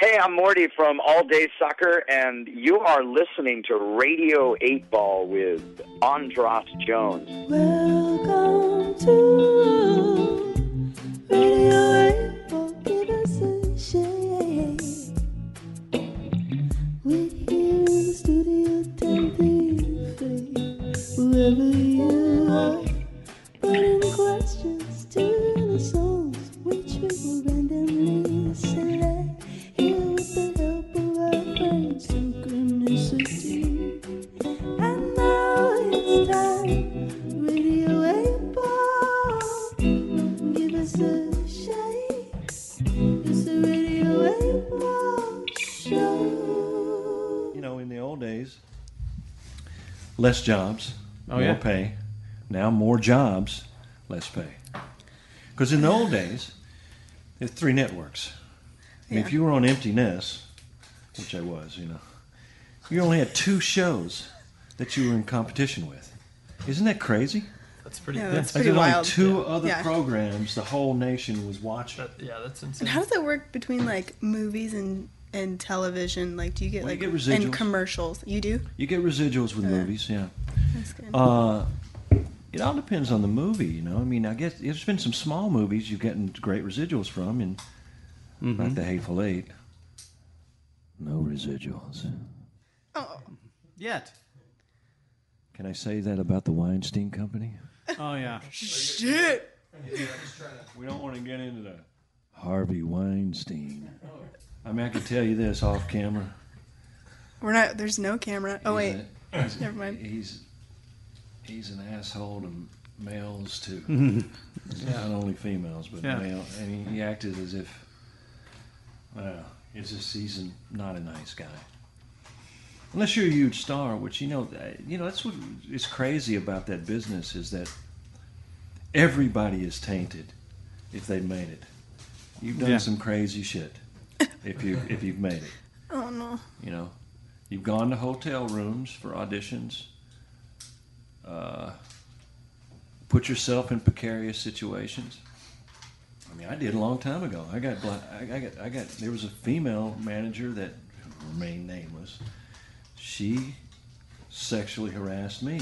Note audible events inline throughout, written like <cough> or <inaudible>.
Hey, I'm Morty from All Day Sucker, and you are listening to Radio 8 Ball with Andras Jones. Welcome to Radio 8 Ball. Give us a shake. We're here in the studio, tempting wherever less jobs, Oh, more yeah. pay. Now more jobs, less pay. Because in the old days, there's three networks. I mean, if you were on Empty Nest, which I was, you know, you only had two shows that you were in competition with. Isn't that crazy? That's pretty. Yeah, Yeah, that's Like, pretty there's only wild. two other Yeah. programs the whole nation was watching. that, yeah, that's insane. And insane. how does that work between like movies and and television? Like, do you get Well, you like get residuals. and commercials? You do. You get residuals with movies, yeah. That's good. Uh, it all depends on the movie, you know. I mean, I guess there's been some small movies you've gotten great residuals from, and Mm-hmm. like The Hateful Eight. No residuals. oh, Yet. Can I say that about the Weinstein Company? Oh yeah. <laughs> shit! We don't want to get into the Harvey Weinstein. <laughs> I mean, I can tell you this off camera. We're not. There's no camera. Oh He's wait, a- he's- <laughs> Never mind. He's he's an asshole to males too. <laughs> Not only females, but Yeah. male. And he, he acted as if, well, it's just he's a, not a nice guy. Unless you're a huge star, which you know, uh, you know that's what is crazy about that business is that everybody is tainted if they made it. You've done Yeah. some crazy shit if you if you've made it. <laughs> oh no. You know, you've gone to hotel rooms for auditions. Uh, put yourself in precarious situations. I mean, I did a long time ago. I got, bla- I, I got, I got. There was a female manager that remained nameless. She sexually harassed me,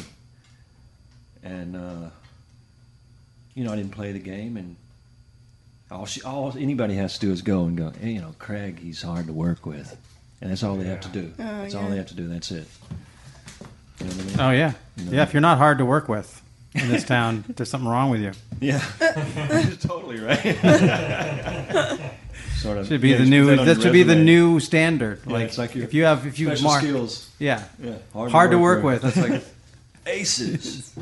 and uh, you know, I didn't play the game, and all she, all anybody has to do is go and go. Hey, you know, Craig, he's hard to work with, and that's all they have to do. Oh, that's all they have to do. That's it. You know I mean? Oh yeah. know. Yeah. If you're not hard to work with in this town, <laughs> there's something wrong with you. Yeah, <laughs> you're totally right. <laughs> sort of Should be Yeah, the new. put That should be the new standard. Yeah, like, it's like your if you have if you special mark. skills. Yeah. Yeah, Hard, to work with. That's like aces.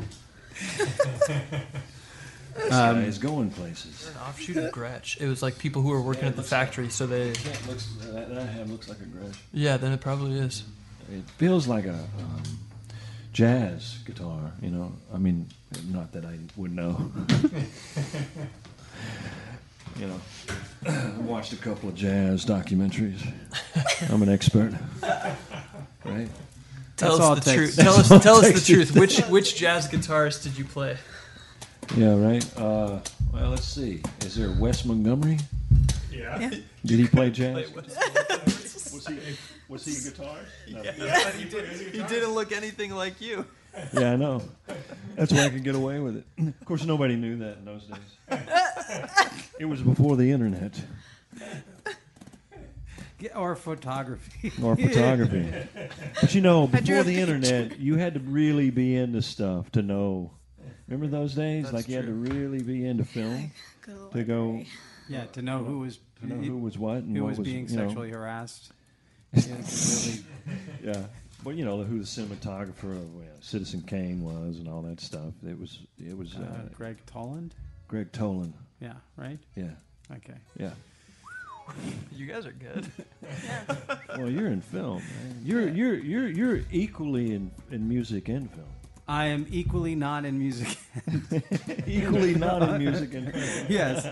This Um, guy is going places. an offshoot of Gretsch. It was like people who were working at the factory, so they. That looks that, that hand looks like a Gretsch. Yeah, then it probably is. It feels like a um, jazz guitar. You know, I mean, not that I would know. <laughs> you know, I watched a couple of jazz documentaries. I'm an expert, right? Tell That's us it the takes. truth. Tell us, tell us the truth. Which which jazz guitarist did you play? Yeah, right. Uh, well, let's see. Is there Wes Montgomery? Yeah. Did he play jazz? Was he a, was he a guitarist? No. yeah, he, did, he didn't look anything like you. Yeah, I know. That's why I could get away with it. Of course, nobody knew that in those days. <laughs> It was before the internet or photography. or photography. <laughs> But you know, before the internet, you had to really be into stuff to know. Remember those days? That's like you had to true. really be into <laughs> film Good to go yeah. To know who was to know who was what and who what was being you know, sexually harassed. <laughs> Yeah, it's really- Yeah. Well, you know who the cinematographer of you know, Citizen Kane was and all that stuff. It was it was uh, uh, Gregg Toland. Greg Tolan. Yeah. Right. Yeah, Okay. yeah. You guys are good. <laughs> Well, you're in film. Man. You're you're you're you're equally in, in music and film. I am equally not in music. <laughs> equally not in music and <laughs> yes.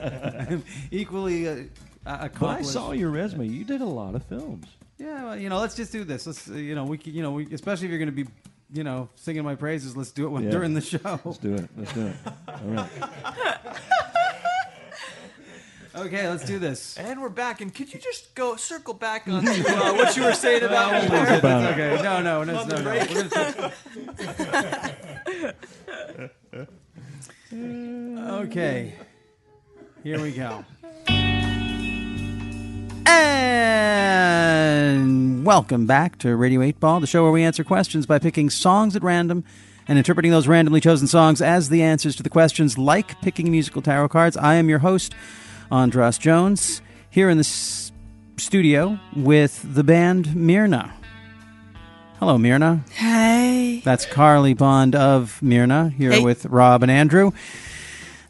I'm <laughs> equally uh, But I accomplished. saw your resume. You did a lot of films. Yeah, well, you know, let's just do this. Let's, uh, you know, we, could- you know, we, especially if you're going to be, you know, singing my praises. Let's do it when, Yeah. during the show. Let's do it. Let's do it. All right. Okay, let's do this. And we're back. And could you just go circle back on to, <laughs> uh, what you were saying about me? About. Okay, no, no, no, no, no. We're gonna- okay, here we go. And welcome back to Radio 8 Ball, the show where we answer questions by picking songs at random and interpreting those randomly chosen songs as the answers to the questions, like picking musical tarot cards. I am your host, Andras Jones, here in the s- studio with the band Myrna. Hello, Myrna. Hey. That's Carly Bond of Myrna here Hey. with Rob and Andrew.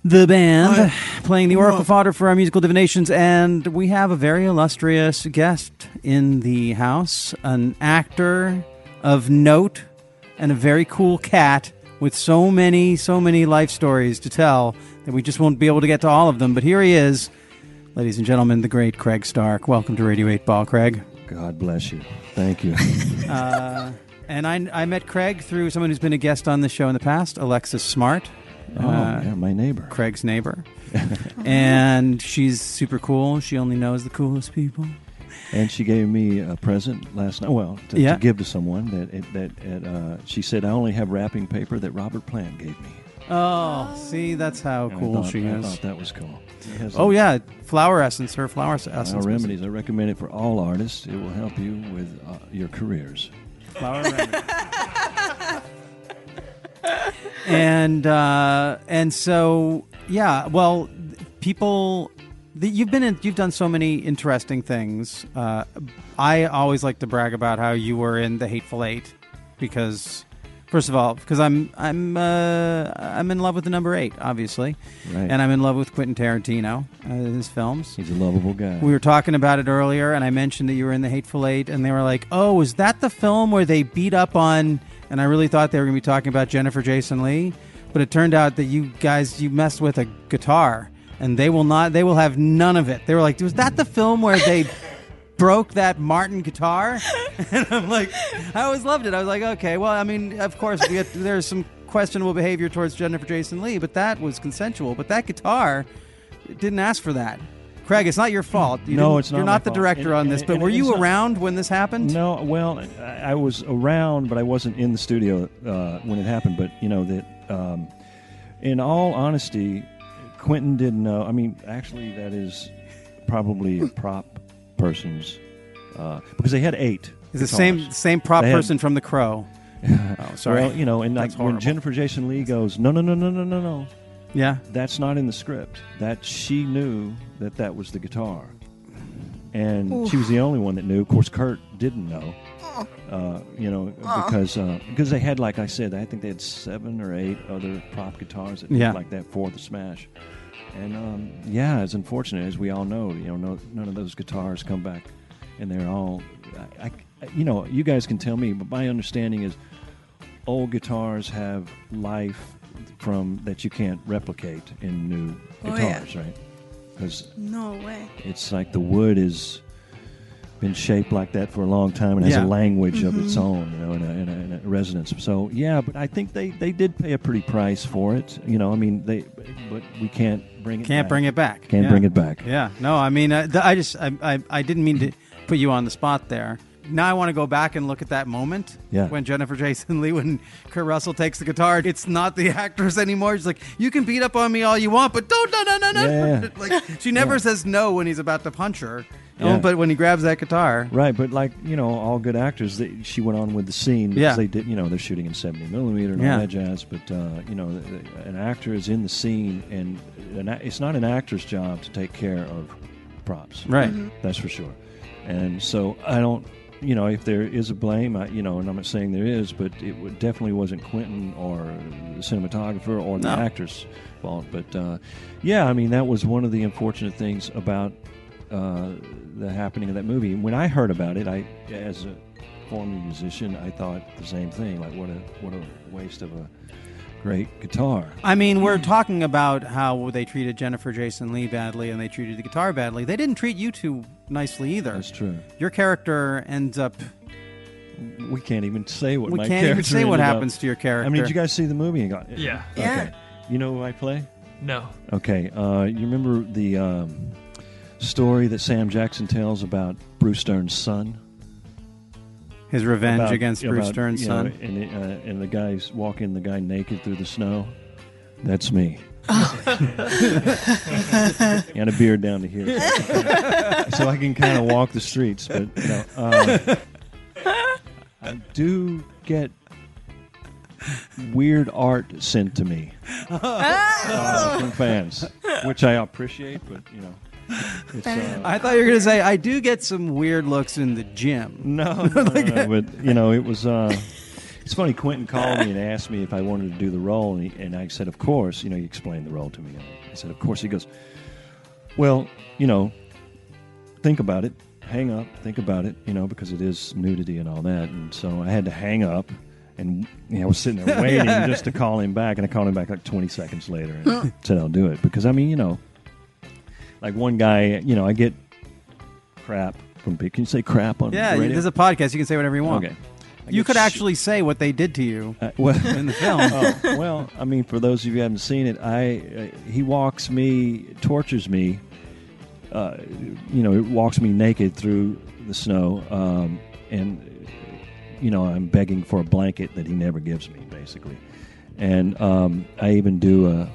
The band playing the Oracle fodder for our musical divinations, and we have a very illustrious guest in the house, an actor of note, and a very cool cat with so many, so many life stories to tell that we just won't be able to get to all of them. But here he is, ladies and gentlemen, the great Craig Stark. Welcome to Radio 8 Ball, Craig. God bless you. Thank you. <laughs> And I, I met Craig through someone who's been a guest on the show in the past, Alexis Smart. Oh, Uh, yeah, my neighbor. Craig's neighbor. <laughs> and she's super cool. She only knows the coolest people. And she gave me a present last night. Well, to, Yeah. to give to someone that it, that it, uh, she said I only have wrapping paper that Robert Plant gave me. Oh, see, that's how And I cool thought- she I is. thought that was cool. It has Oh a- yeah, flower essence. Her flower essence. Our was- remedies. I recommend it for all artists. It will help you with uh, your careers. Flower remedy. and uh, and so yeah, well, people, the, you've been in, you've done so many interesting things. Uh, I always like to brag about how you were in the Hateful Eight because. First of all, because I'm I'm uh, I'm in love with the number eight, obviously, Right. and I'm in love with Quentin Tarantino, uh, his films. He's a lovable guy. We were talking about it earlier, and I mentioned that you were in the Hateful Eight, and they were like, "Oh, is that the film where they beat up on?" And I really thought they were going to be talking about Jennifer Jason Lee, but it turned out that you guys you messed with a guitar, and they will not. They will have none of it. They were like, "Was that the film where they?" Broke that Martin guitar, <laughs> and I'm like, I always loved it. I was like, okay, well, I mean, of course, we get, there's some questionable behavior towards Jennifer Jason Lee, but that was consensual. But that guitar didn't ask for that. Craig, it's not your fault. You No, it's not You're not the fault. director And- on this, and- but and were you around when this happened? No, well, I, I was around, but I wasn't in the studio uh, when it happened. But you know that, um, in all honesty, Quentin didn't know. I mean, actually, that is probably a prop person's uh, because they had eight. It's the same same prop had- person from The Crow. <laughs> oh, sorry. Well, you know, and like when. Jennifer Jason Lee goes, no, no, no, no, no, no, no, yeah. that's not in the script. That she knew that that was the guitar, and she was the only one that knew. Of course, Kurt didn't know. Uh, you know, because uh, because they had, like I said, I think they had seven or eight other prop guitars that Yeah. like that for the Smash. And um, yeah, it's unfortunate, as we all know. You know, no, none of those guitars come back, and they're all. I, I, you know, you guys can tell me, but my understanding is old guitars have life from that you can't replicate in new Oh, yeah. guitars, right? Because No way. it's like the wood has been shaped like that for a long time and has Yeah. a language of its own, you know, and a, and, a, and a resonance. So yeah, but I think they, they did pay a pretty price for it. You know, I mean they, but we can't bring it. Can't back. bring it back. Can't Yeah. bring it back. Yeah, no, I mean, uh, th- I just, I, I, I didn't mean to put you on the spot there. Now I want to go back and look at that moment Yeah. when Jennifer Jason <laughs> Lee, when Kurt Russell takes the guitar. It's not the <laughs> actress anymore. She's like, you can beat up on me all you want, but don't, no, no, no, no. <laughs> Like she never says no when he's about to punch her. Oh, but when he grabs that guitar, Right, but like you know, all good actors, they, she went on with the scene because Yeah. they did. You know, they're shooting in seventy millimeter and Yeah. all that jazz. But uh, you know, th- th- an actor is in the scene, and an, it's not an actor's job to take care of props. right? That's for sure. And so I don't, you know, if there is a blame, I, you know, and I'm not saying there is, but it would, definitely wasn't Quentin or the cinematographer or the No. actor's fault. But uh, yeah, I mean, that was one of the unfortunate things about uh, the happening of that movie. When I heard about it, I, as a former musician, I thought the same thing. Like, what a what a waste of a great guitar. I mean, we're talking about how they treated Jennifer Jason Lee badly and they treated the guitar badly. They didn't treat you too nicely either. That's true. Your character ends up. We can't even say what We my can't even character say what ended up- happens to your character. I mean, did you guys see the movie? And got, Yeah. Yeah. You know who I play? No. Okay. Uh, you remember the um, story that Sam Jackson tells about Bruce Dern's son? His revenge About- against Bruce about, Dern's you know, son. and, the- uh, and the guy's walking the guy naked through the snow. That's me. <laughs> and a beard down to here, <laughs> so I can kind of walk the streets. But you know, um, I do get weird art sent to me uh, <laughs> from fans, which I appreciate. But you know, it's, uh, I thought you were going to say I do get some weird looks in the gym. no, <laughs> no, no, no, but you know, it was. Uh, <laughs> it's funny. Quentin called me and asked me if I wanted to do the role, and, he, and I said, "Of course." You know, he explained the role to me. And I said, "Of course." He goes, "Well, you know, think about it. Hang up. Think about it. You know, because it is nudity and all that." And so I had to hang up, and you know, I was sitting there <laughs> waiting just to call him back, and I called him back like 20 seconds later and said, "I'll do it." Because I mean, you know, like one guy, you know, I get crap from people. Can you say crap on Yeah, the radio? there's a podcast. You can say whatever you want. Okay. I You could sh- actually say what they did to you Uh, well, <laughs> in the film. <laughs> oh, well, I mean, for those of you who haven't seen it, I uh, he walks me, tortures me. Uh, you know, it walks me naked through the snow, um, and you know, I'm begging for a blanket that he never gives me, basically. And um, I even do a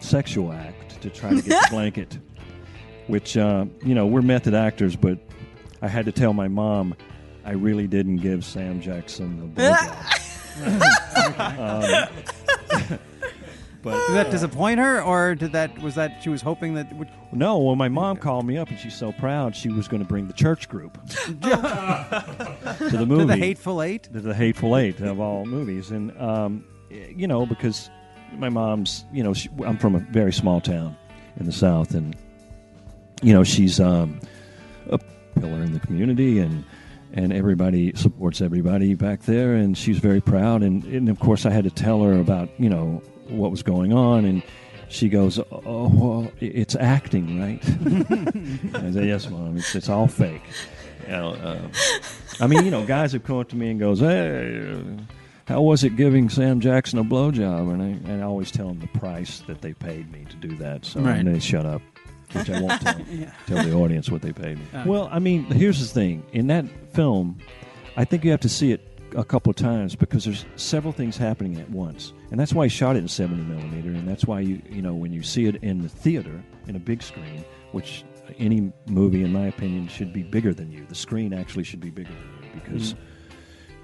sexual act to try to get the <laughs> blanket, which uh, you know, we're method actors, but I had to tell my mom I really didn't give Sam Jackson the blowjob. <laughs> um, <laughs> but Did that disappoint her, or did that was that she was hoping that? Would, no, well, my mom called me up and she's so proud she was going to bring the church group to the movie. to the Hateful Eight? to the Hateful Eight of all movies, and um, you know because my mom's, you know, she, I'm from a very small town in the South, and you know she's um, a pillar in the community, and and everybody supports everybody back there, and she's very proud, and and of course I had to tell her about you know what was going on, and she goes, "Oh well, it's acting, right?" <laughs> I said, "Yes, mom. It's it's all fake." You know, uh, I mean, you know, guys have come up to me and goes, "Hey, how was it giving Sam Jackson a blowjob?" And I and I always tell them the price that they paid me to do that, so Right. and they shut up, which I won't tell, <laughs> Yeah. tell the audience what they paid me. Well, I mean, here's the thing: in that film, I think you have to see it a couple of times because there's several things happening at once, and that's why I shot it in 70 millimeter, and that's why you you know when you see it in the theater in a big screen, which any movie, in my opinion, should be bigger than you. The screen actually should be bigger than you because mm.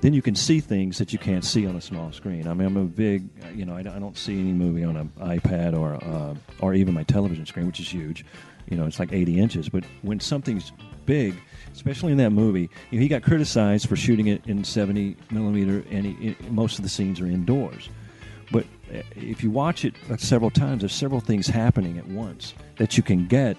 Then you can see things that you can't see on a small screen. I mean, I'm a big, you know, I, I don't see any movie on an iPad or uh, or even my television screen, which is huge. You know, it's like 80 inches. But when something's big, especially in that movie, you know, he got criticized for shooting it in 70 millimeter, and he, it, most of the scenes are indoors. But uh, if you watch it uh, several times, there's several things happening at once that you can get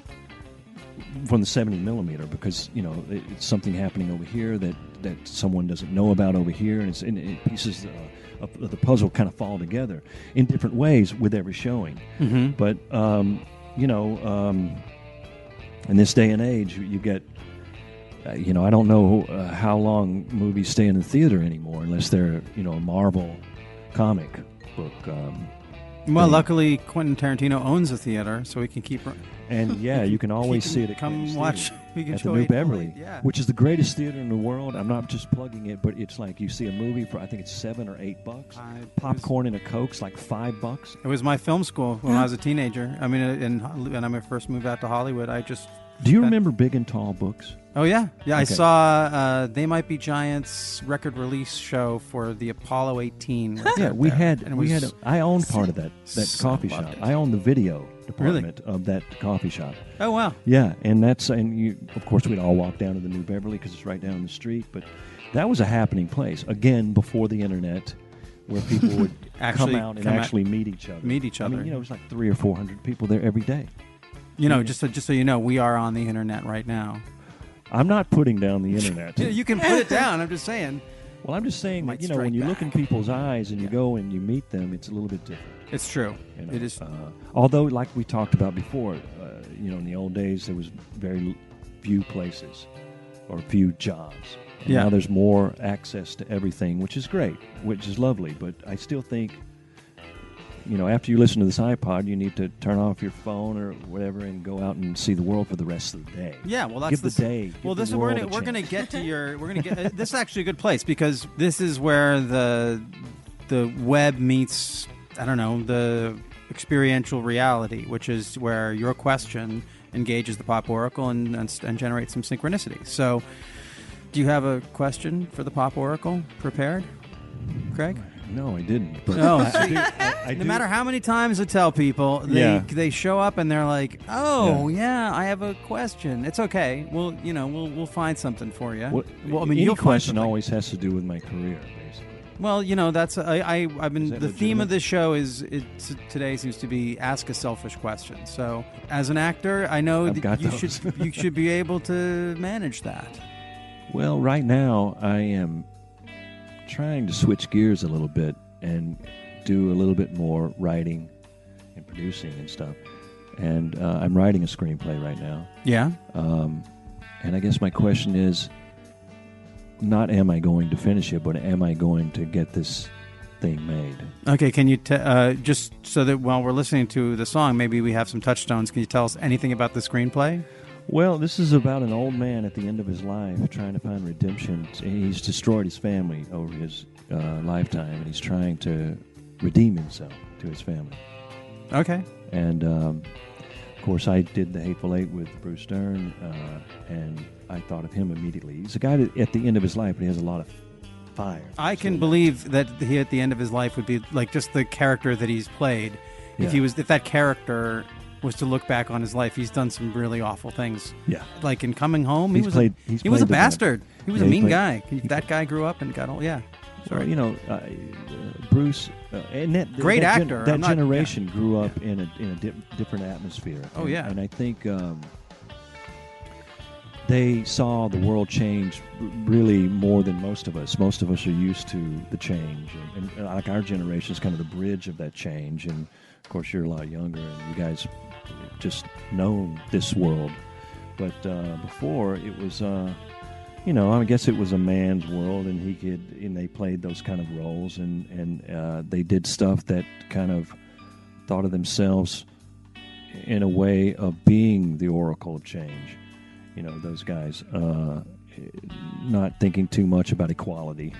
from the 70 millimeter because you know it, it's something happening over here that that someone doesn't know about over here, and it's and it, pieces uh, of, of the puzzle kind of fall together in different ways with every showing. Mm-hmm. But um, you know, um, in this day and age, you get. Uh, you know, I don't know uh, how long movies stay in the theater anymore, unless they're you know a Marvel comic book. Um, Well, thing. luckily Quentin Tarantino owns a theater, so he can keep. And <laughs> yeah, you can always can see it at come watch- Theater, <laughs> at the New Beverly, yeah. which is the greatest theater in the world. I'm not just plugging it, but it's like you see a movie for I think it's seven or eight bucks. I- Popcorn and a coke's like five bucks. It was my film school when I was a <gasps> teenager. I mean, in, when I first moved out to Hollywood, I just. Do you That- remember Big and Tall books? Oh yeah, yeah. I saw uh, They Might Be Giants record release show for the Apollo 18. <laughs> Yeah, we there. had And we had. A, I owned part of that that So coffee shop. it. I owned the video department of that coffee shop. Oh wow. Yeah, and that's and you of course we'd all walk down to the New Beverly because it's right down the street. But that was a happening place again before the internet, where people would <laughs> Actually come out and come actually meet each other. meet each other. I mean, you know, it was like three or four hundred people there every day. You know, just so, just so you know, we are on the internet right now. I'm not putting down the internet. <laughs> You can put it down. I'm just saying. well, I'm just saying that you know when you look in people's eyes and you Yeah. go and you meet them, it's a little bit different. It's true. You know? It is. Uh, although, like we talked about before, uh, you know, in the old days there was very few places or few jobs. And Yeah. Now there's more access to everything, which is great, which is lovely. But I still think you know, after you listen to this iPod, you need to turn off your phone or whatever and go out and see the world for the rest of the day. Yeah, well, that's Give the s- day, Well, the this is we're gonna we're gonna get to <laughs> your we're gonna get uh, this is actually a good place because this is where the the web meets I don't know the experiential reality, which is where your question engages the pop oracle and and, and generates some synchronicity. So, do you have a question for the pop oracle prepared, Craig? No, I didn't. But No, <laughs> I I- I no do- matter how many times I tell people, they Yeah. they show up and they're like, "Oh, yeah. I have a question." It's okay. We'll you know we'll we'll find something for you. Well, well, I mean, any you'll find question something. always has to do with my career, basically. Well, you know that's I, I I've been Is the that theme legitimate? of this show is it today seems to be ask a selfish question. So as an actor, I know I've that got you those. should you should be able to manage that. Well, right now I am trying to switch gears a little bit and do a little bit more writing and producing and stuff. And uh, I'm writing a screenplay right now. Yeah. Um, and I guess my question is not am I going to finish it, but am I going to get this thing made? Okay. Can you t- uh, just so that while we're listening to the song, maybe we have some touchstones. Can you tell us anything about the screenplay? Well, this is about an old man at the end of his life trying to find redemption. He's destroyed his family over his uh, lifetime, and he's trying to redeem himself to his family. Okay. And um, of course, I did the Hateful Eight with Bruce Dern, uh, and I thought of him immediately. He's a guy that, at the end of his life, but he has a lot of fire. I can So- believe that he at the end of his life would be like just the character that he's played. If Yeah. he was, if that character was to look back on his life, he's done some really awful things. Yeah. Like in Coming Home, he was played- a, he's he was a bastard. He was Yeah, a mean played- guy. He- that guy grew up and got all yeah. Well, you know, uh, uh, Bruce, uh, and that, Great that actor. that I'm not- generation grew up in a in a dip, different atmosphere. Oh, And- yeah. and I think um, they saw the world change really more than most of us. Most of us are used to the change, and, and like our generation is kind of the bridge of that change. And of course, you're a lot younger, and you guys just known this world. But uh, before, it was. Uh, you know, I guess it was a man's world, and he could, and they played those kind of roles, and and uh, they did stuff that kind of thought of themselves in a way of being the oracle of change. You know, those guys, uh, not thinking too much about equality,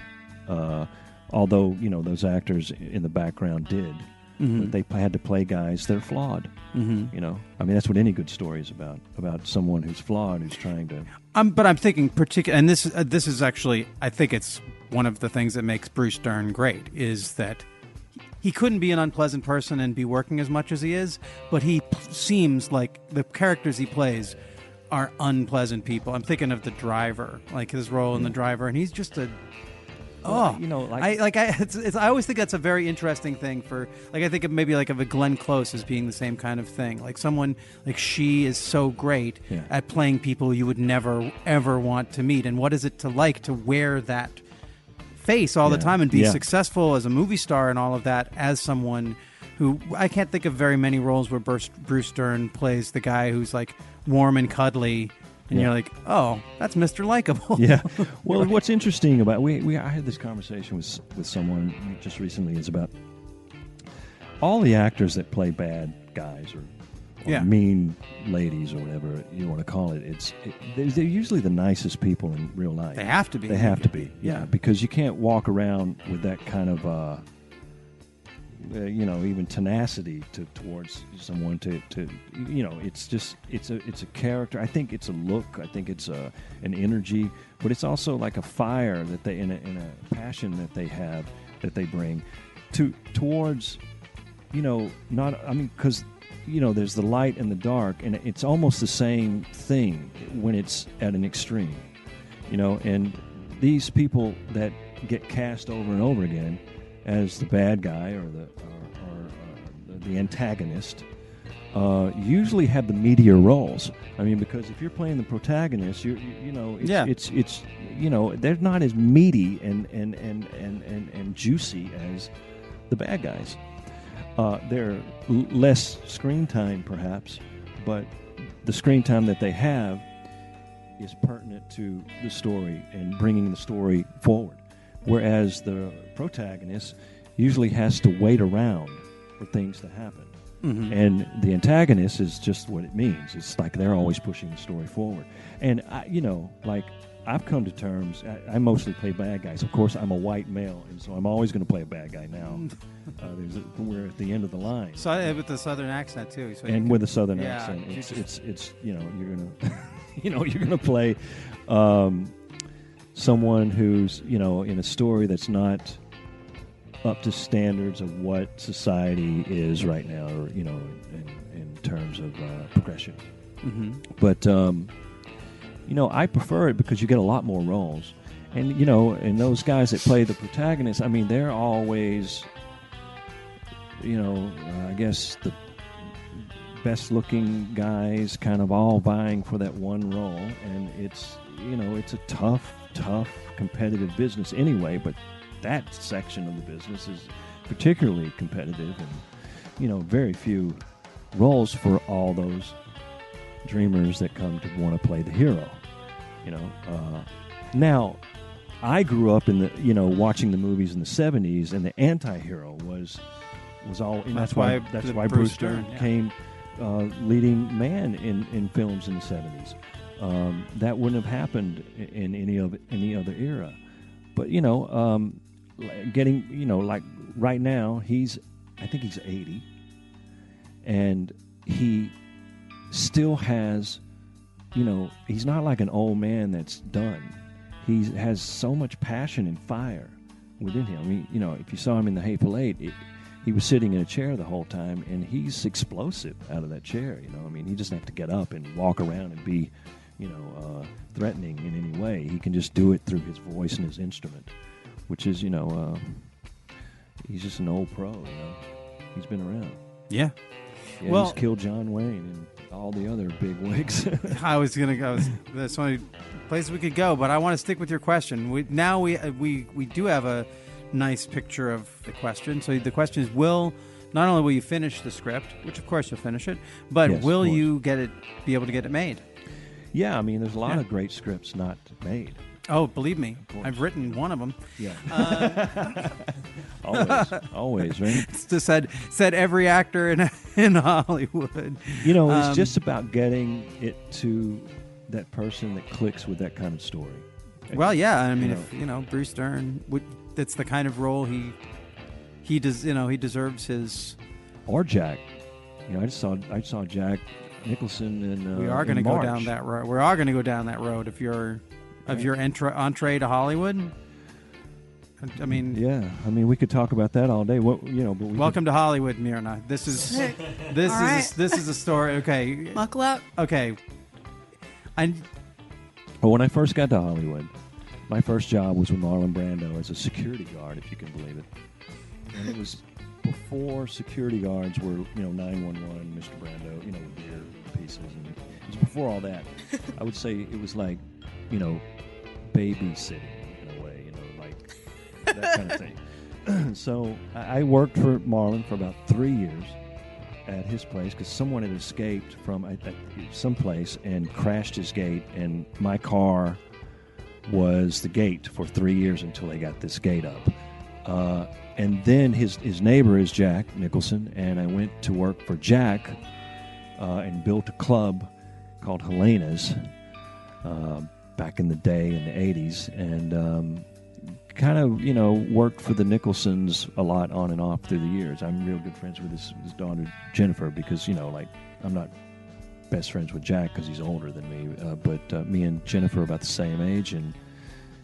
uh, although you know those actors in the background did. But they had to play guys that are flawed. Mm-hmm. You know, I mean, that's what any good story is about about someone who's flawed, who's trying to Um, but I'm thinking particular, and this uh, this is actually I think it's one of the things that makes Bruce Dern great is that he couldn't be an unpleasant person and be working as much as he is, but he p- seems like the characters he plays are unpleasant people. I'm thinking of the driver, like his role in the driver, and he's just a oh, you know, like- I like I <laughs> it's, it's I always think that's a very interesting thing for like I think of maybe like of a Glenn Close as being the same kind of thing. Like someone like she is so great Yeah. at playing people you would never ever want to meet. And what is it to like to wear that face all the time and be Yeah. successful as a movie star and all of that as someone who I can't think of very many roles where Bruce, Bruce Dern plays the guy who's like warm and cuddly. And Yeah. you're like, oh, that's Mr. Likeable. yeah. <laughs> Well, what's interesting about we, we I had this conversation with with someone just recently is about all the actors that play bad guys or, or Yeah. mean ladies or whatever you want to call it. It's it, they're, they're usually the nicest people in real life. They have to be. They have to be. Yeah, Yeah. because you can't walk around with that kind of. Uh, uh, you know, even tenacity to towards someone to, to you know, it's just it's a it's a character. I think it's a look. I think it's a an energy, but it's also like a fire that they in a, in a passion that they have that they bring to towards you know not I mean because you know there's the light and the dark and it's almost the same thing when it's at an extreme you know and these people that get cast over and over again as the bad guy or the or, or uh, the, antagonist uh, usually have the meteor roles. I mean, because if you're playing the protagonist, you you, you know, it's, Yeah. it's it's you know they're not as meaty and and and and and, and juicy as the bad guys. Uh, they're l- less screen time, perhaps, but the screen time that they have is pertinent to the story and bringing the story forward. Whereas the protagonist usually has to wait around for things to happen. And the antagonist is just what it means. It's like they're always pushing the story forward. And I, you know, like I've come to terms. I, I mostly play bad guys. Of course, I'm a white male, and so I'm always going to play a bad guy now. uh, there's a, we're at the end of the line. So uh, with the southern accent too. So and with a southern Yeah, accent, it's, it's it's you know you're gonna <laughs> you know you're gonna play um, someone who's you know in a story that's not up to standards of what society is right now, or you know in, in terms of uh, progression. Mhm. But um, you know, I prefer it because you get a lot more roles, and you know, and those guys that play the protagonists, I mean, they're always, you know, uh, I guess the best-looking guys, kind of all vying for that one role, and it's you know, it's a tough, tough, competitive business anyway. But that section of the business is particularly competitive, and you know, very few roles for all those dreamers that come to want to play the hero. You know, uh, now I grew up in the you know watching the movies in the '70s, and the anti-hero was was all. And that's, That's why, why that's why Bruce Bruce Dern yeah. came uh, leading man in, in films in the '70s. Um, that wouldn't have happened in any of any other era. But you know, um, getting you know like right now he's I think he's 80, and he still has you know he's not like an old man that's done. He has so much passion and fire within him. I mean, you know, if you saw him in the Hateful Eight, it, he was sitting in a chair the whole time, and he's explosive out of that chair. You know, I mean, he doesn't have to get up and walk around and be, you know, uh, threatening in any way. He can just do it through his voice and his instrument, which is, you know, uh, he's just an old pro. You know, he's been around. Yeah. Yeah, Well- he's killed John Wayne and all the other big wigs. <laughs> I was gonna go. That's one place we could go, but I want to stick with your question. We, now we uh, we we do have a nice picture of the question. So the question is: Will not only will you finish the script, which of course you'll finish it, but Yes, will you get it? Be able to get it made? Yeah, I mean, there's a lot Yeah. of great scripts not made. Oh, believe me. I've written one of them. Yeah. <laughs> always, always, right? <laughs> It's just said said every actor in <laughs> in Hollywood. You know, it's Um, just about getting it to that person that clicks with that kind of story. Well, yeah. I mean, You if you know Bruce Dern, would, that's the kind of role he he does. You know, he deserves his. Or Jack. You know, I just saw I saw Jack Nicholson and uh, we are going to go down that road. We are going to go down that road if you're of your entra- entree to Hollywood. I- I mean, Yeah, I mean, we could talk about that all day. What you know, but we welcome to Hollywood, Myrna. This is <laughs> this All is right. this is a story. Okay, Buckle up. okay. I well, when I first got to Hollywood, my first job was with Marlon Brando as a security guard, if you can believe it. And it was before security guards were, you know, nine one one, Mr. Brando, you know, with beer pieces, and it was before all that. <laughs> I would say it was like, you know, babysitting in a way, you know, like that kind of thing. <laughs> so I worked for Marlon for about three years at his place because someone had escaped from at some place and crashed his gate, and my car was the gate for three years until they got this gate up. Uh, and then his his neighbor is Jack Nicholson, and I went to work for Jack uh, and built a club called Helena's uh, back in the day in the '80s, and um, kind of you know worked for the Nicholsons a lot on and off through the years. I'm real good friends with his, his daughter Jennifer because you know like I'm not best friends with Jack because he's older than me, uh, but uh, me and Jennifer are about the same age and.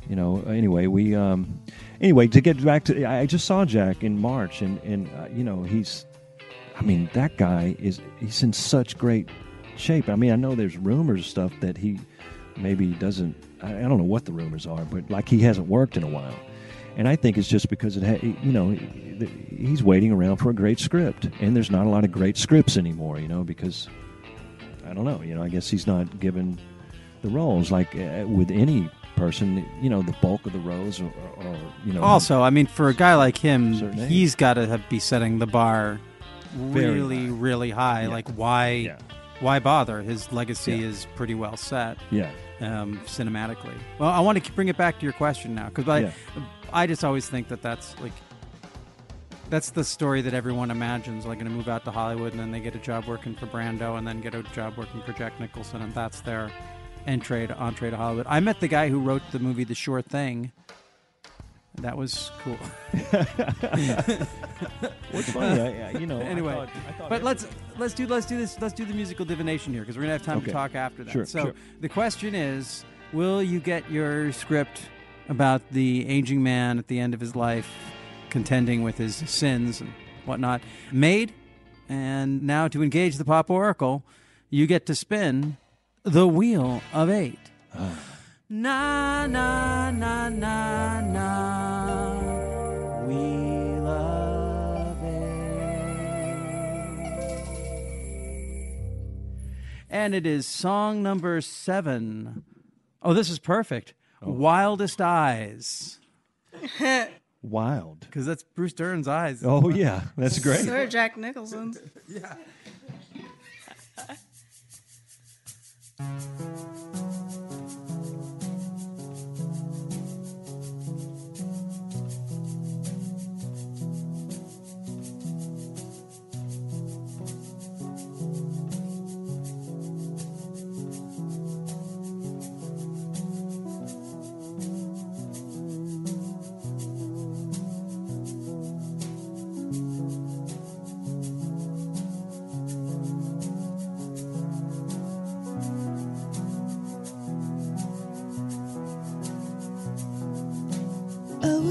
You know. Anyway, we. Um, anyway, to get back to, I just saw Jack in March, and and uh, you know he's. I mean, that guy is. He's in such great shape. I mean, I know there's rumors stuff that he maybe doesn't. I, I don't know what the rumors are, but like he hasn't worked in a while, and I think it's just because it. Ha- you know, he's waiting around for a great script, and there's not a lot of great scripts anymore. You know, because I don't know. You know, I guess he's not given the roles like uh, with any person. You know, the bulk of the roles, or, or, or you know, also, I mean, for a guy like him, Certain age. he's got to be setting the bar Very really, high. really high. Yeah. Like, why, Yeah. why bother? His legacy Yeah. is pretty well set. yeah, um, cinematically. Well, I want to bring it back to your question now because I, Yeah. I just always think that that's like That's the story that everyone imagines. Like, going to move out to Hollywood and then they get a job working for Brando and then get a job working for Jack Nicholson, and that's their entree to entree to Hollywood. I met the guy who wrote the movie The Sure Thing. That was cool. What's funny, I, I- you know. I anyway, thought- I thought but let's let's do let's do this let's do the musical divination here because we're gonna have time Okay. to talk after that. Sure, so sure. the question is, will you get your script about the aging man at the end of his life, contending with his sins and whatnot, made? And now to engage the pop oracle, you get to spin the wheel of eight. Ah. Na na na na na. Wheel of eight. And it is song number seven. Oh, this is perfect. Oh. Wildest Eyes. <laughs> Wild. Because that's Bruce Dern's eyes. Oh yeah, that's great. Sir Jack Nicholson's. <laughs> I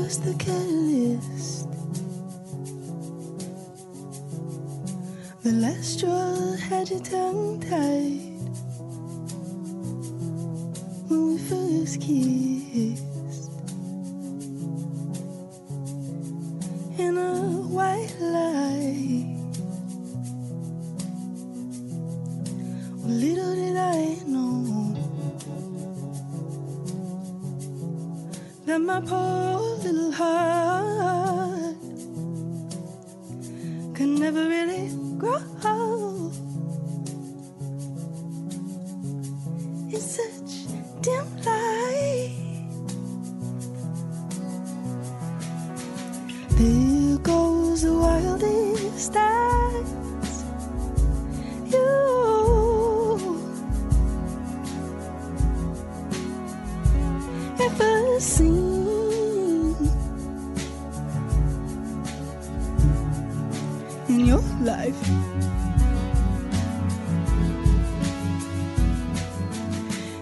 was the catalyst. The last straw had your tongue tied. When we first kissed. Life.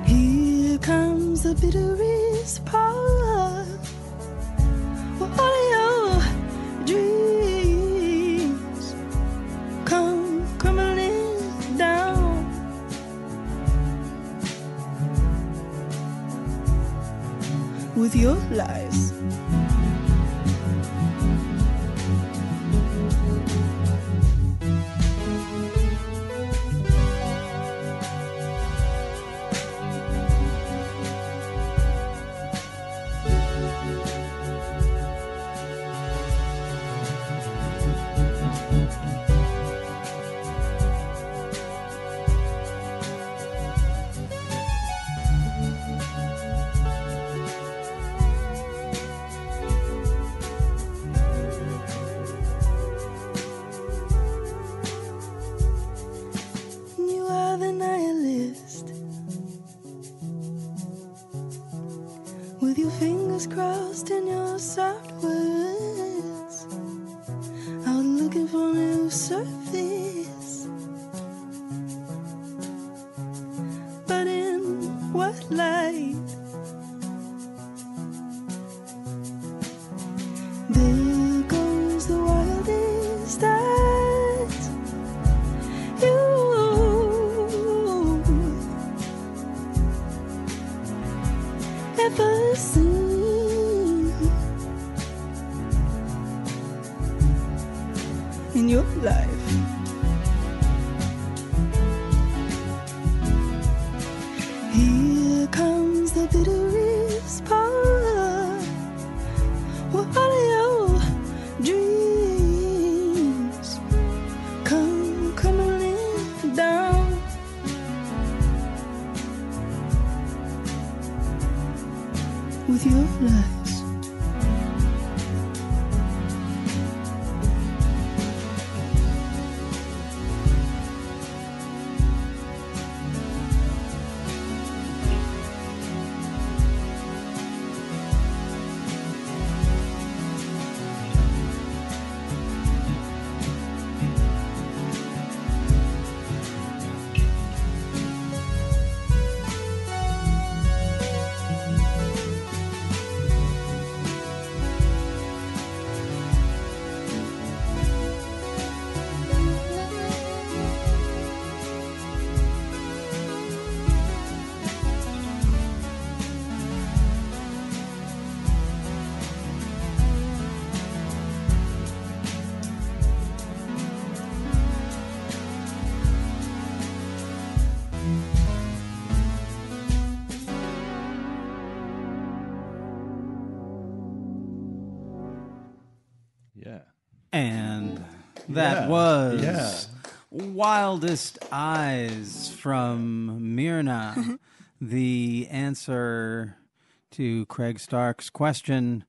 Here comes the bitterest part. That Yeah, was yeah. Wildest Eyes from Myrna. <laughs> the answer to Craig Stark's question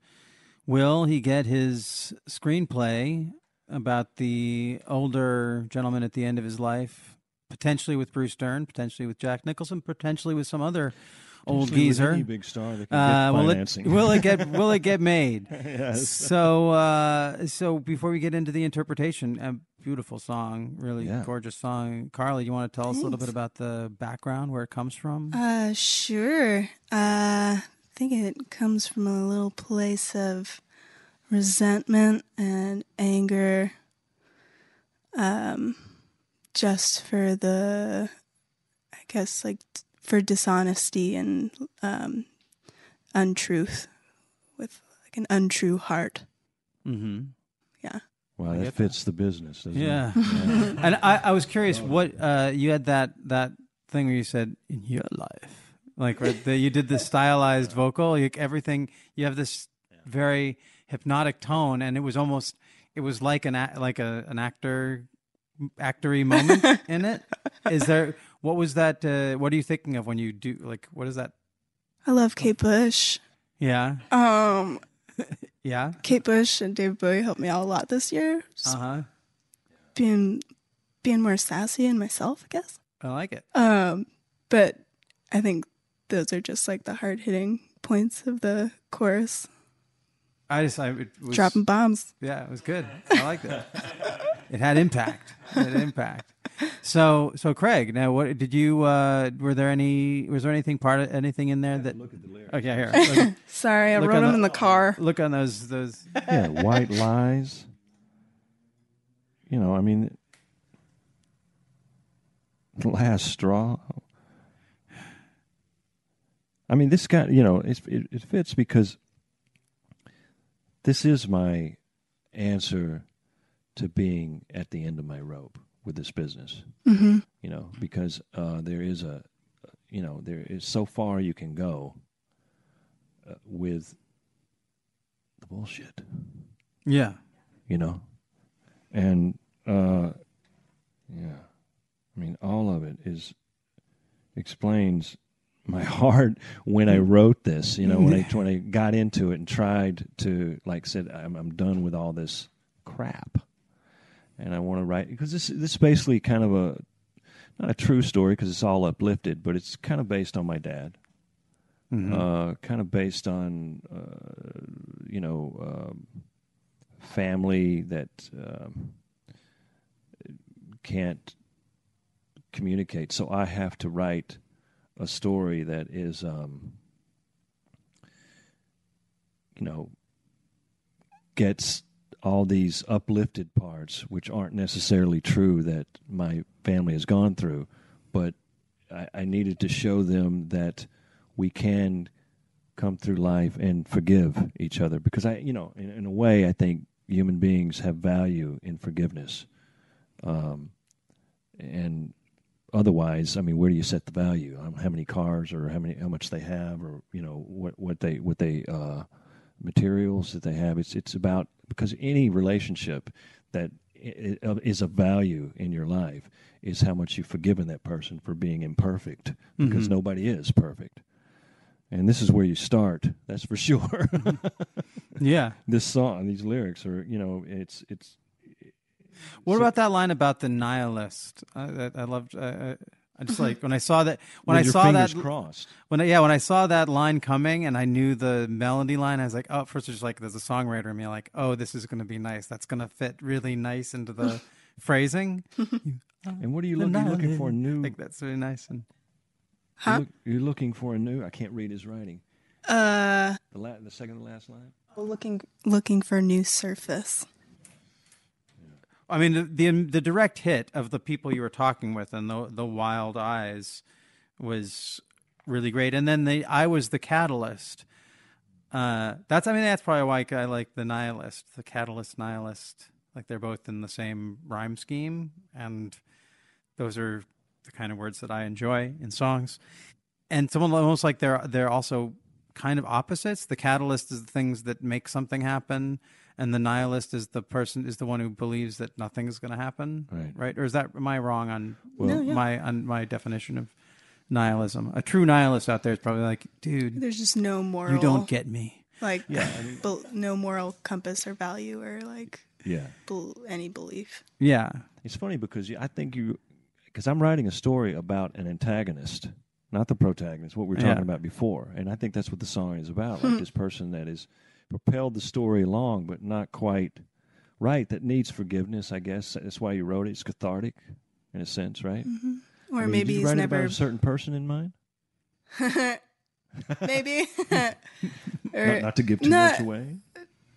Will he get his screenplay about the older gentleman at the end of his life, potentially with Bruce Dern, potentially with Jack Nicholson, potentially with some other old Potentially geezer? Any big star that can Uh, get will it will it get will it get <laughs> made? Yes. So uh, so before we get into the interpretation, a beautiful song, really Yeah. gorgeous song. Carly, you want to tell us a little bit about the background, where it comes from? Uh, sure. Uh, I think it comes from a little place of resentment and anger. Um, just for the, I guess, like for dishonesty and um, untruth, with like an untrue heart. mm-hmm. Yeah. Wow, I that get fits the business, doesn't Yeah. it? Yeah. <laughs> and I, I was curious what uh, you had that that thing where you said in your life, like where the, you did the stylized vocal, you, everything. You have this very hypnotic tone, and it was almost it was like an like a an actor actory moment <laughs> in it. Is there what was that? Uh, what are you thinking of when you do like what is that? I love Kate Bush. Yeah, Um, <laughs> yeah, Kate Bush and David Bowie helped me out a lot this year. Uh huh. being being more sassy in myself, I guess. I like it. Um, but I think those are just like the hard hitting points of the chorus, I just I was, dropping bombs. Yeah, it was good. I liked it. <laughs> it had impact. It had impact. So, so Craig, now what did you? Uh, were there any? Was there anything part of anything in there that? Look at the lyrics. Okay, here. <laughs> Look, Sorry, I wrote them the- in the car. look on those those. Yeah, white lies. You know, I mean, the last straw. I mean, this guy, you know, it's, it, it fits because this is my answer to being at the end of my rope with this business. hmm You know, because uh, there is a, you know, there is so far you can go uh, with the bullshit Yeah. you know and uh yeah i mean all of it is explains my <laughs> heart when i wrote this you know when i when i got into it and tried to like said i'm, I'm done with all this crap and i want to write because this this is basically kind of a not a true story because it's all uplifted but it's kind of based on my dad uh, kind of based on uh, you know um, family that um, can't communicate. So I have to write a story that is, um, you know, gets all these uplifted parts, which aren't necessarily true that my family has gone through, but I, I needed to show them that we can come through life and forgive each other because I, you know, in, in a way, I think human beings have value in forgiveness. Um, and otherwise, I mean, where do you set the value? Um, how many cars or how many, how much they have or, you know, what, what they, what they, uh, materials that they have. It's, it's about, because any relationship that is i- i- of value in your life is how much you've forgiven that person for being imperfect because Mhm. nobody is perfect. And this is where you start. That's for <laughs> sure. Yeah. this song, these lyrics are, you know, it's it's. What So- about that line about the nihilist? I, I, I loved. Uh, I just like when I saw that when with I your saw that crossed. when I, yeah when I saw that line coming and I knew the melody line, I was like, oh, first it's just like there's a songwriter in me like, oh, this is going to be nice. That's going to fit really nice into the <laughs> phrasing. And what are you looking? Looking for a nihilist. new. Like that's really nice and Huh? You're, look- you're looking for a new. I can't read his writing. Uh, The la- the second to last line. looking looking for a new surface. I mean, the, the the direct hit of the people you were talking with and the the wild eyes was really great. And then the I was the catalyst. Uh, that's I mean that's probably why I like the nihilist, the catalyst nihilist. Like they're both in the same rhyme scheme, and those are the kind of words that I enjoy in songs. And someone almost like they're they're also kind of opposites. The catalyst is the things that make something happen, and the nihilist is the person is the one who believes that nothing is going to happen. Right. Right. Or is that am I wrong on No, yeah. my on my definition of nihilism? A true nihilist out there is probably like, dude, There's just no moral. you don't get me. like Yeah. <laughs> bel- no moral compass or value or like Yeah. bel- any belief. Yeah. It's funny because I think you, because I'm writing a story about an antagonist, not the protagonist, what we were talking Yeah. about before. And I think that's what the song is about. Like hmm. this person that has propelled the story along, but not quite right, that needs forgiveness, I guess. That's why you wrote it. It's cathartic in a sense, right? Mm-hmm. Or I mean, maybe did you he's write it never about a certain person in mind? <laughs> maybe <laughs> <laughs> or Not, not to give too not- much away.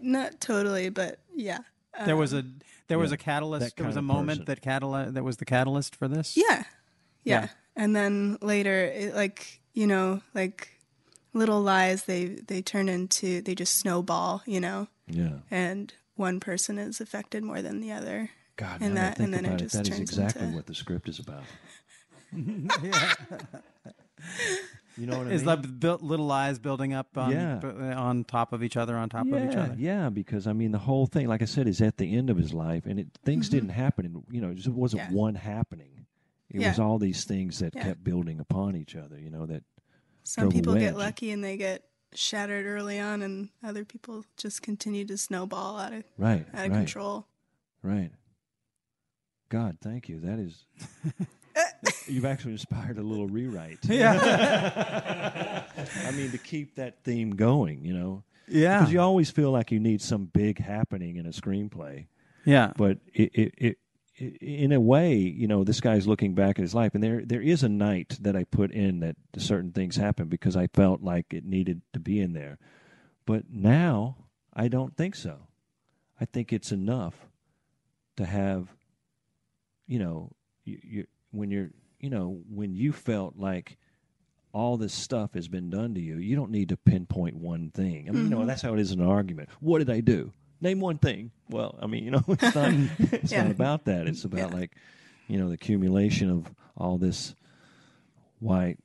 not totally, but yeah. There was a um, there was a catalyst. There was a moment person. that catalyst that was the catalyst for this. Yeah. yeah. Yeah. And then later it, like, you know, like little lies they they turn into they just snowball, you know. Yeah. And one person is affected more than the other. God, And that I that- think and then it about just that is turns exactly into- what the script is about. <laughs> You know what I Is mean? like little lies building up on Yeah. on top of each other on top of each other. Yeah, because I mean the whole thing, like I said, is at the end of his life, and it things didn't happen. And, you know, it just wasn't Mm-hmm. Yeah. one happening. It Yeah. was all these things that Yeah. kept building upon each other. You know that Some Drove a people get lucky and they get shattered early on and other people just continue to snowball out of right, out of right, control. right. God, thank you. That is, <laughs> you've actually inspired a little rewrite. Yeah. I mean, to keep that theme going, you know, yeah. because you always feel like you need some big happening in a screenplay. yeah. but it, it, it, it, in a way, you know, this guy's looking back at his life, and there there is a night that I put in that certain things happened because I felt like it needed to be in there. But now I don't think so. I think it's enough to have, you know, you, you when you're, you know, when you felt like all this stuff has been done to you, you don't need to pinpoint one thing. I mean, you know, mm-hmm. that's how it is in an argument. What did I do? Name one thing. Well, I mean, you know, <laughs> it's not <laughs> it's Yeah. not about that. It's about Yeah. like, you know, the accumulation of all this white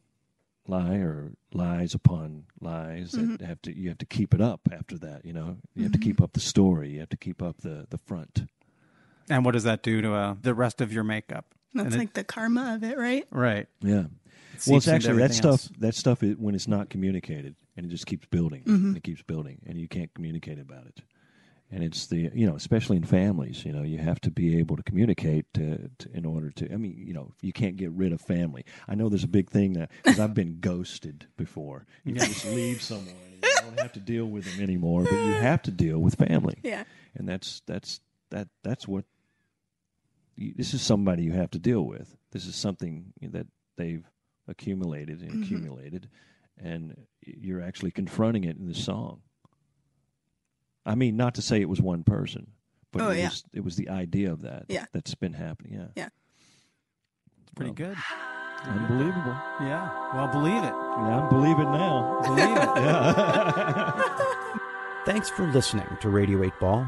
lie or lies upon lies that mm-hmm. have to you have to keep it up after that, you know. You have to mm-hmm. keep up the story, you have to keep up the the front. And what does that do to uh, the rest of your makeup? That's And it- like the karma of it, right? right. Yeah. seeps Well, it's actually that stuff. else. That stuff is when it's not communicated, and it just keeps building. and It keeps building, and you can't communicate about it. And it's the you know, especially in families, you know, you have to be able to communicate to, to in order to. I mean, you know, you can't get rid of family. I know there's a big thing that because I've been ghosted before. You can just leave someone, and you don't have to deal with them anymore, but you <laughs> have to deal with family Yeah. and that's that's that that's what you, this is somebody you have to deal with. This is something that they've accumulated and Mm-hmm. accumulated, and you're actually confronting it in the song. I mean, not to say it was one person, but Oh, it yeah. was it was the idea of that Yeah. that's been happening. Yeah, Yeah. It's pretty Well, good. unbelievable. Yeah. Well, believe it. Yeah, I believe it now. Believe it. <laughs> <laughs> Thanks for listening to Radio 8 Ball.